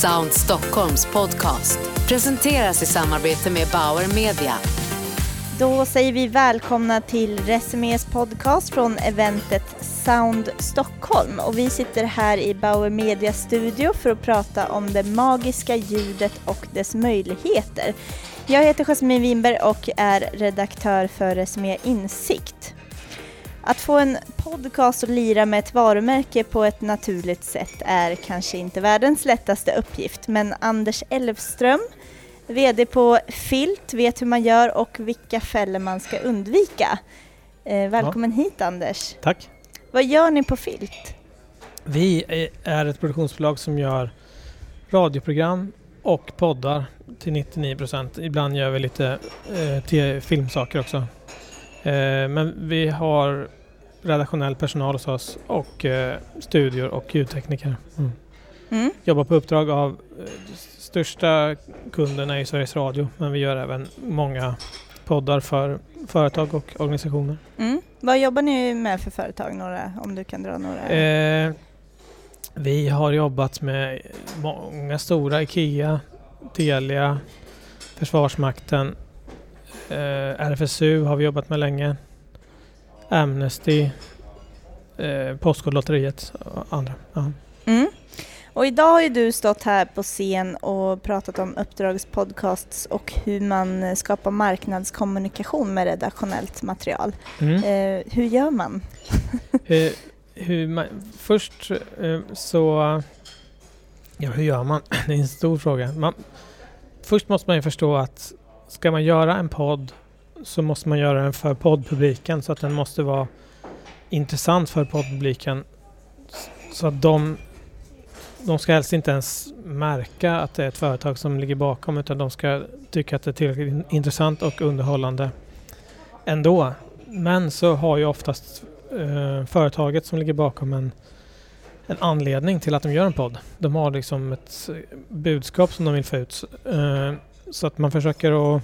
Sound Stockholms podcast presenteras i samarbete med Bauer Media. Då säger vi välkomna till Resumés podcast från eventet Sound Stockholm och vi sitter här i Bauer Media studio för att prata om det magiska ljudet och dess möjligheter. Jag heter Jasmine Winberg och är redaktör för Resumé Insikt. Att få en podcast att lira med ett varumärke på ett naturligt sätt är kanske inte världens lättaste uppgift, men Anders Elfström, VD på Filt, vet hur man gör och vilka fällor man ska undvika. Eh, välkommen ja. hit Anders. Tack. Vad gör ni på Filt? Vi är ett produktionsbolag som gör radioprogram och poddar till 99 procent. Ibland gör vi lite eh, filmsaker också. Eh, men vi har redaktionell personal hos oss och eh, studior och ljudtekniker. Mm. Mm. Jobbar på uppdrag av eh, största kunderna i Sveriges Radio men vi gör även många poddar för företag och organisationer. Mm. Vad jobbar ni med för företag? Några, om du kan dra några? Eh, vi har jobbat med många stora, IKEA, Telia, Försvarsmakten, eh, RFSU har vi jobbat med länge. Amnesty, eh, Postkodlotteriet och andra. Ja. Mm. Och idag har ju du stått här på scen och pratat om uppdragspodcasts och hur man skapar marknadskommunikation med redaktionellt material. Mm. Eh, hur gör man? eh, hur man först eh, så... Ja, hur gör man? Det är en stor fråga. Man, först måste man ju förstå att ska man göra en podd så måste man göra den för poddpubliken så att den måste vara intressant för poddpubliken. Så att de, de ska helst inte ens märka att det är ett företag som ligger bakom utan de ska tycka att det är tillräckligt intressant och underhållande ändå. Men så har ju oftast eh, företaget som ligger bakom en, en anledning till att de gör en podd. De har liksom ett budskap som de vill få ut. Eh, så att man försöker att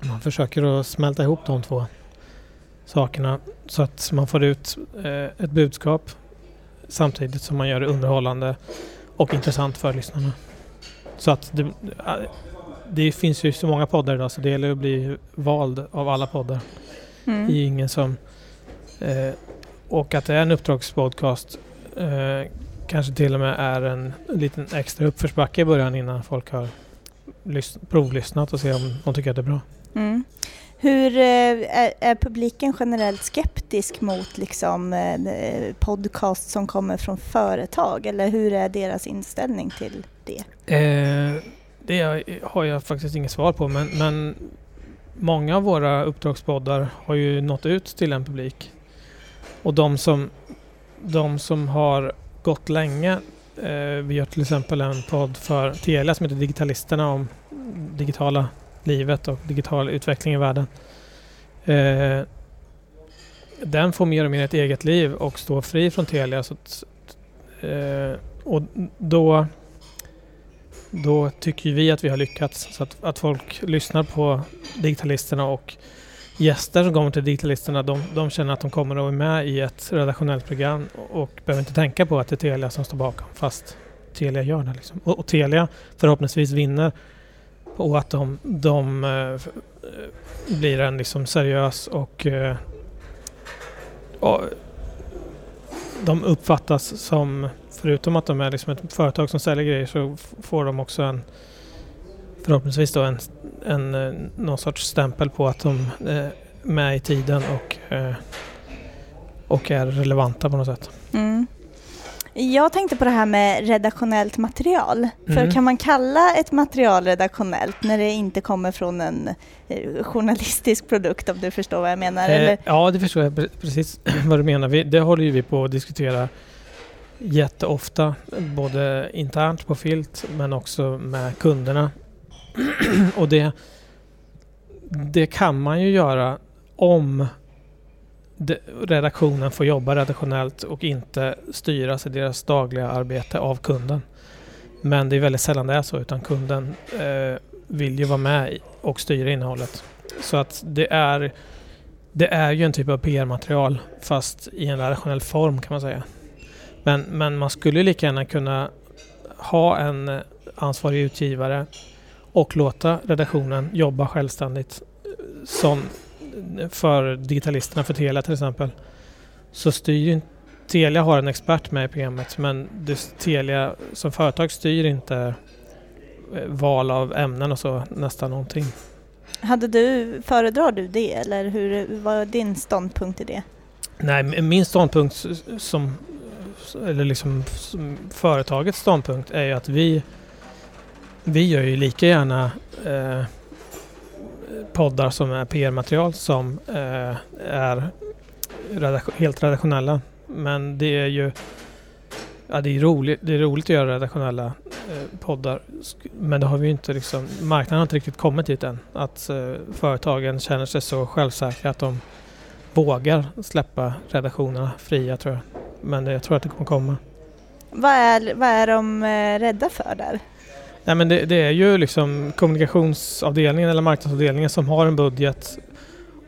man försöker att smälta ihop de två sakerna så att man får ut eh, ett budskap samtidigt som man gör det underhållande och intressant för lyssnarna. Så att det, det finns ju så många poddar idag så det gäller att bli vald av alla poddar. Mm. Det är ingen som... Eh, och att det är en uppdragspodcast eh, kanske till och med är en liten extra uppförsbacke i början innan folk har provlyssnat och se om de tycker att det är bra. Mm. Hur eh, är, är, publiken generellt skeptisk mot liksom, eh, eh, podcast som kommer från företag eller hur är deras inställning till det? Eh, det har jag faktiskt inget svar på men, men många av våra uppdragspoddar har ju nått ut till en publik. Och de som, de som har gått länge, eh, vi gör till exempel en podd för Telia som heter Digitalisterna om digitala livet och digital utveckling i världen. Eh, den får mer och mer ett eget liv och står fri från Telia. Så att, eh, och då, då tycker vi att vi har lyckats. Så att, att folk lyssnar på digitalisterna och gäster som kommer till digitalisterna de, de känner att de kommer att vara med i ett redaktionellt program och, och behöver inte tänka på att det är Telia som står bakom fast Telia gör det. Liksom. Och, och Telia förhoppningsvis vinner och att de, de eh, eh, blir en liksom seriös och, eh, och de uppfattas som, förutom att de är liksom ett företag som säljer grejer så får de också en förhoppningsvis då en, en, eh, någon sorts stämpel på att de eh, är med i tiden och, och är relevanta på något sätt. Mm. Jag tänkte på det här med redaktionellt material. Mm. För kan man kalla ett material redaktionellt när det inte kommer från en eh, journalistisk produkt om du förstår vad jag menar? Eh, ja, det förstår jag precis vad du menar. Vi, det håller ju vi på att diskutera jätteofta, både internt på Filt men också med kunderna. Och det, det kan man ju göra om redaktionen får jobba redaktionellt och inte styras i deras dagliga arbete av kunden. Men det är väldigt sällan det är så utan kunden eh, vill ju vara med och styra innehållet. Så att det är, det är ju en typ av PR-material fast i en redaktionell form kan man säga. Men, men man skulle lika gärna kunna ha en eh, ansvarig utgivare och låta redaktionen jobba självständigt. Eh, som för digitalisterna för Telia till exempel. Så styr ju Telia har en expert med i programmet men det, Telia som företag styr inte eh, val av ämnen och så nästan någonting. Hade du, föredrar du det eller hur var din ståndpunkt i det? Nej, min ståndpunkt som, eller liksom som företagets ståndpunkt är ju att vi, vi gör ju lika gärna eh, poddar som är PR-material som eh, är redaktion, helt redaktionella. Men det är ju ja, det är roligt, det är roligt att göra redaktionella eh, poddar. Men det har vi inte liksom, marknaden har inte riktigt kommit dit än. Att eh, företagen känner sig så självsäkra att de vågar släppa redaktionerna fria tror jag. Men jag tror att det kommer komma. Vad är, vad är de eh, rädda för där? Nej, men det, det, är ju liksom kommunikationsavdelningen eller marknadsavdelningen som har en budget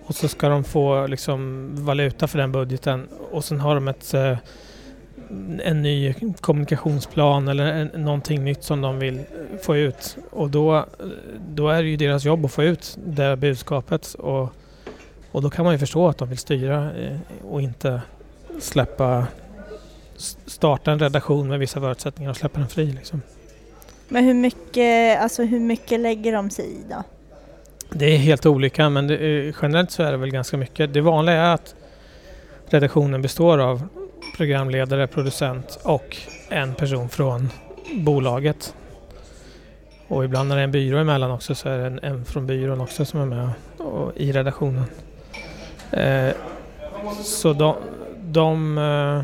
och så ska de få liksom valuta för den budgeten och sen har de ett, eh, en ny kommunikationsplan eller en, någonting nytt som de vill få ut. Och då, då är det ju deras jobb att få ut det budskapet och, och då kan man ju förstå att de vill styra eh, och inte släppa starta en redaktion med vissa förutsättningar och släppa den fri. Liksom. Men hur mycket, alltså hur mycket lägger de sig i då? Det är helt olika men det, eh, generellt så är det väl ganska mycket. Det vanliga är att redaktionen består av programledare, producent och en person från bolaget. Och ibland när det är en byrå emellan också så är det en, en från byrån också som är med och, i redaktionen. Eh, så de, de eh,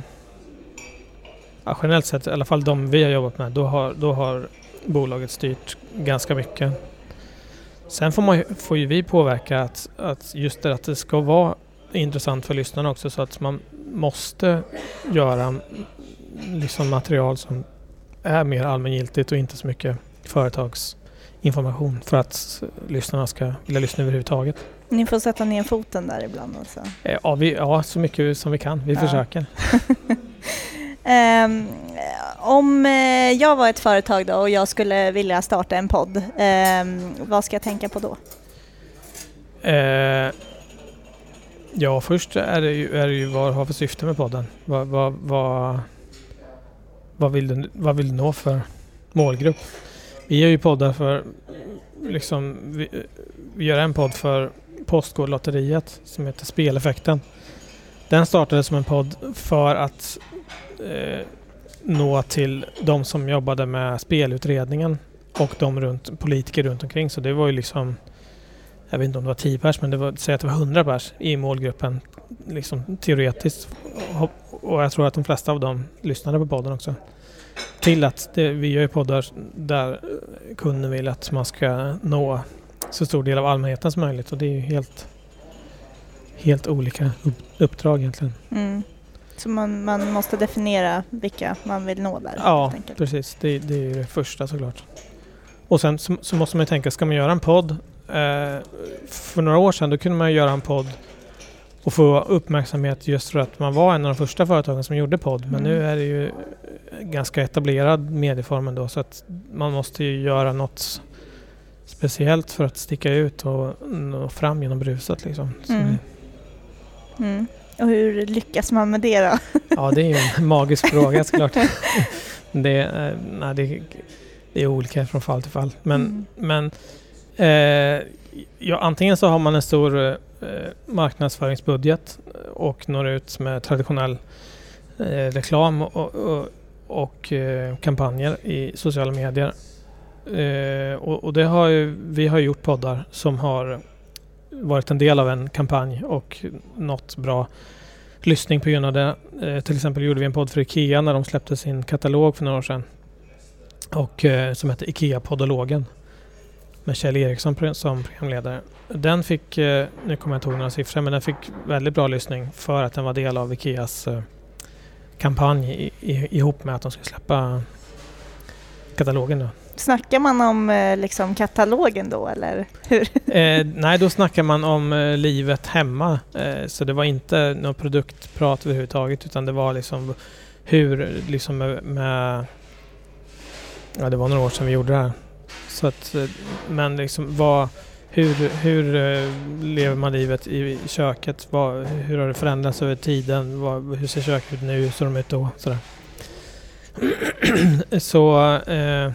ja, generellt sett, i alla fall de vi har jobbat med, då har, då har bolaget styrt ganska mycket. Sen får, man, får ju vi påverka att, att just det att det ska vara intressant för lyssnarna också så att man måste göra liksom material som är mer allmängiltigt och inte så mycket företagsinformation för att lyssnarna ska vilja lyssna överhuvudtaget. Ni får sätta ner foten där ibland alltså? Ja, vi, ja så mycket som vi kan. Vi ja. försöker. um, om eh, jag var ett företag då och jag skulle vilja starta en podd, ehm, vad ska jag tänka på då? Eh, ja, först är det ju, är det ju vad du har för syfte med podden. Vad, vad, vad, vad, vill du, vad vill du nå för målgrupp? Vi gör ju poddar för, liksom, vi, vi gör en podd för Postkodlotteriet som heter Speleffekten. Den startade som en podd för att eh, nå till de som jobbade med spelutredningen och de runt, politiker runt omkring. Så det var ju liksom, jag vet inte om det var 10 pers, men det var, säg att det var 100 pers i målgruppen, liksom teoretiskt. Och jag tror att de flesta av dem lyssnade på podden också. Till att det, vi gör ju poddar där kunden vill att man ska nå så stor del av allmänheten som möjligt och det är ju helt, helt olika uppdrag egentligen. Mm. Så man, man måste definiera vilka man vill nå där? Ja, precis. Det, det är ju det första såklart. Och sen så, så, måste man tänka, ska man göra en podd? Eh, för några år sedan då kunde man göra en podd och få uppmärksamhet just för att man var en av de första företagen som gjorde podd. Men mm. nu är det ju ganska etablerad medieform ändå så att man måste ju göra något speciellt för att sticka ut och nå fram genom bruset. Liksom. Mm. Mm. Och hur lyckas man med det då? ja, det är ju en magisk fråga såklart. det, eh, nej, det, det, är olika från fall till fall. Men, mm. men eh, ja, antingen så har man en stor eh, marknadsföringsbudget och når ut med traditionell eh, reklam och, och, och eh, kampanjer i sociala medier. Eh, och, och, det har ju, vi har gjort poddar som har varit en del av en kampanj och nått bra lyssning på grund av det. Eh, till exempel gjorde vi en podd för IKEA när de släppte sin katalog för några år sedan. Och, eh, som hette IKEA-poddologen. Med Kjell Eriksson som programledare. Den fick, eh, nu kommer jag inte ihåg några siffror, men den fick väldigt bra lyssning för att den var del av IKEAs eh, kampanj i, i, ihop med att de skulle släppa katalogen. Då. Snackar man om eh, liksom katalogen då eller hur? Eh, nej, då snackar man om eh, livet hemma. Eh, så det var inte något produktprat överhuvudtaget utan det var liksom hur liksom med, med ja, det var några år sedan vi gjorde det här. Så att, eh, men liksom vad, hur, hur eh, lever man livet i, i köket? Vad, hur har det förändrats över tiden? Vad, hur ser köket ut nu? Hur ser de ut då? Sådär. Så eh,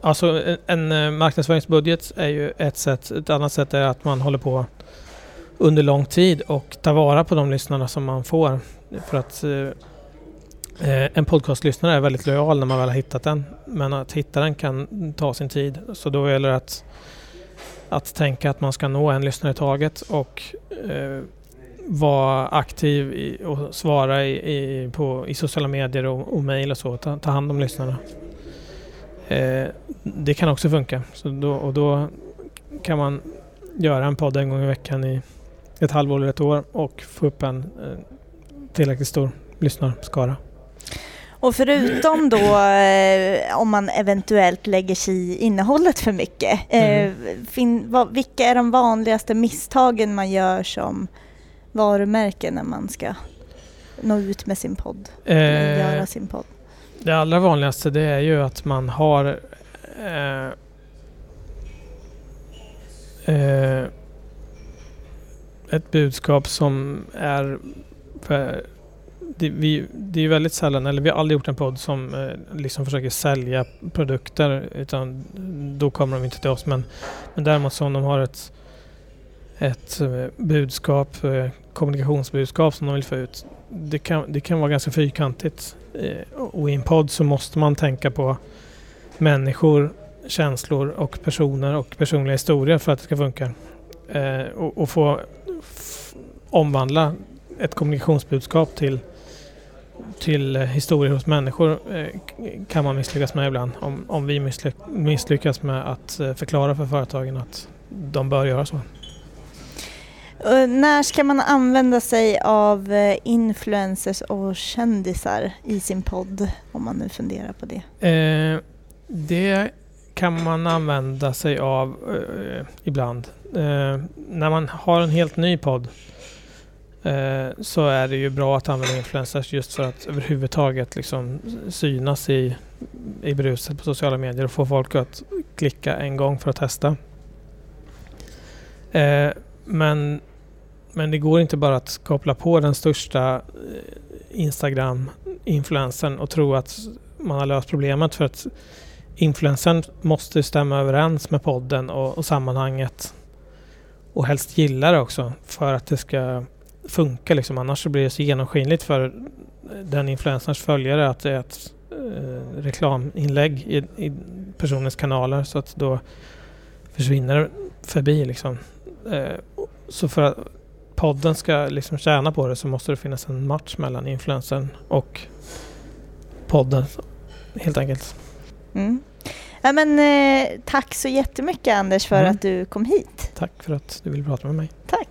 alltså en, marknadsföringsbudget är ju ett sätt. Ett annat sätt är att man håller på under lång tid och tar vara på de lyssnarna som man får. För att eh, eh, en podcastlyssnare är väldigt lojal när man väl har hittat den. Men att hitta den kan ta sin tid. Så då gäller det att, att tänka att man ska nå en lyssnare i taget och eh, vara aktiv i, och svara i, i, på, i sociala medier och, och mejl och så. Ta, ta hand om lyssnarna. Eh, det kan också funka. Så då, och då kan man göra en podd en gång i veckan i ett halvår eller ett år och få upp en eh, tillräckligt stor lyssnarskara. Och förutom då eh, om man eventuellt lägger sig i innehållet för mycket, eh, mm. fin, vad, vilka är de vanligaste misstagen man gör som varumärke när man ska nå ut med sin podd? Eh, göra sin podd? Det allra vanligaste det är ju att man har eh, eh, ett budskap som är det, vi, det är väldigt sällan, eller vi har aldrig gjort en podd som eh, liksom försöker sälja produkter utan då kommer de inte till oss. Men, men däremot så om de har ett, ett eh, budskap, eh, kommunikationsbudskap som de vill få ut. Det kan, det kan vara ganska fyrkantigt. Eh, och i en podd så måste man tänka på människor, känslor och personer och personliga historier för att det ska funka. Eh, och, och få omvandla ett kommunikationsbudskap till till historier hos människor eh, kan man misslyckas med ibland. Om, om vi misslyckas med att förklara för företagen att de bör göra så. Eh, när ska man använda sig av eh, influencers och kändisar i sin podd? Om man nu funderar på det. Eh, det kan man använda sig av eh, ibland. Eh, när man har en helt ny podd Eh, så är det ju bra att använda influencers just för att överhuvudtaget liksom synas i, i bruset på sociala medier och få folk att klicka en gång för att testa. Eh, men, men det går inte bara att koppla på den största eh, Instagram-influensen och tro att man har löst problemet för att influensen måste stämma överens med podden och, och sammanhanget och helst gilla det också för att det ska funka liksom. Annars så blir det så genomskinligt för den influencerns följare att det är ett eh, reklaminlägg i, i, personens kanaler så att då försvinner det förbi liksom. Eh, så för att podden ska liksom tjäna på det så måste det finnas en match mellan influencern och podden helt enkelt. Mm. Ja, men, eh, tack så jättemycket Anders för mm. att du kom hit. Tack för att du ville prata med mig. Tack.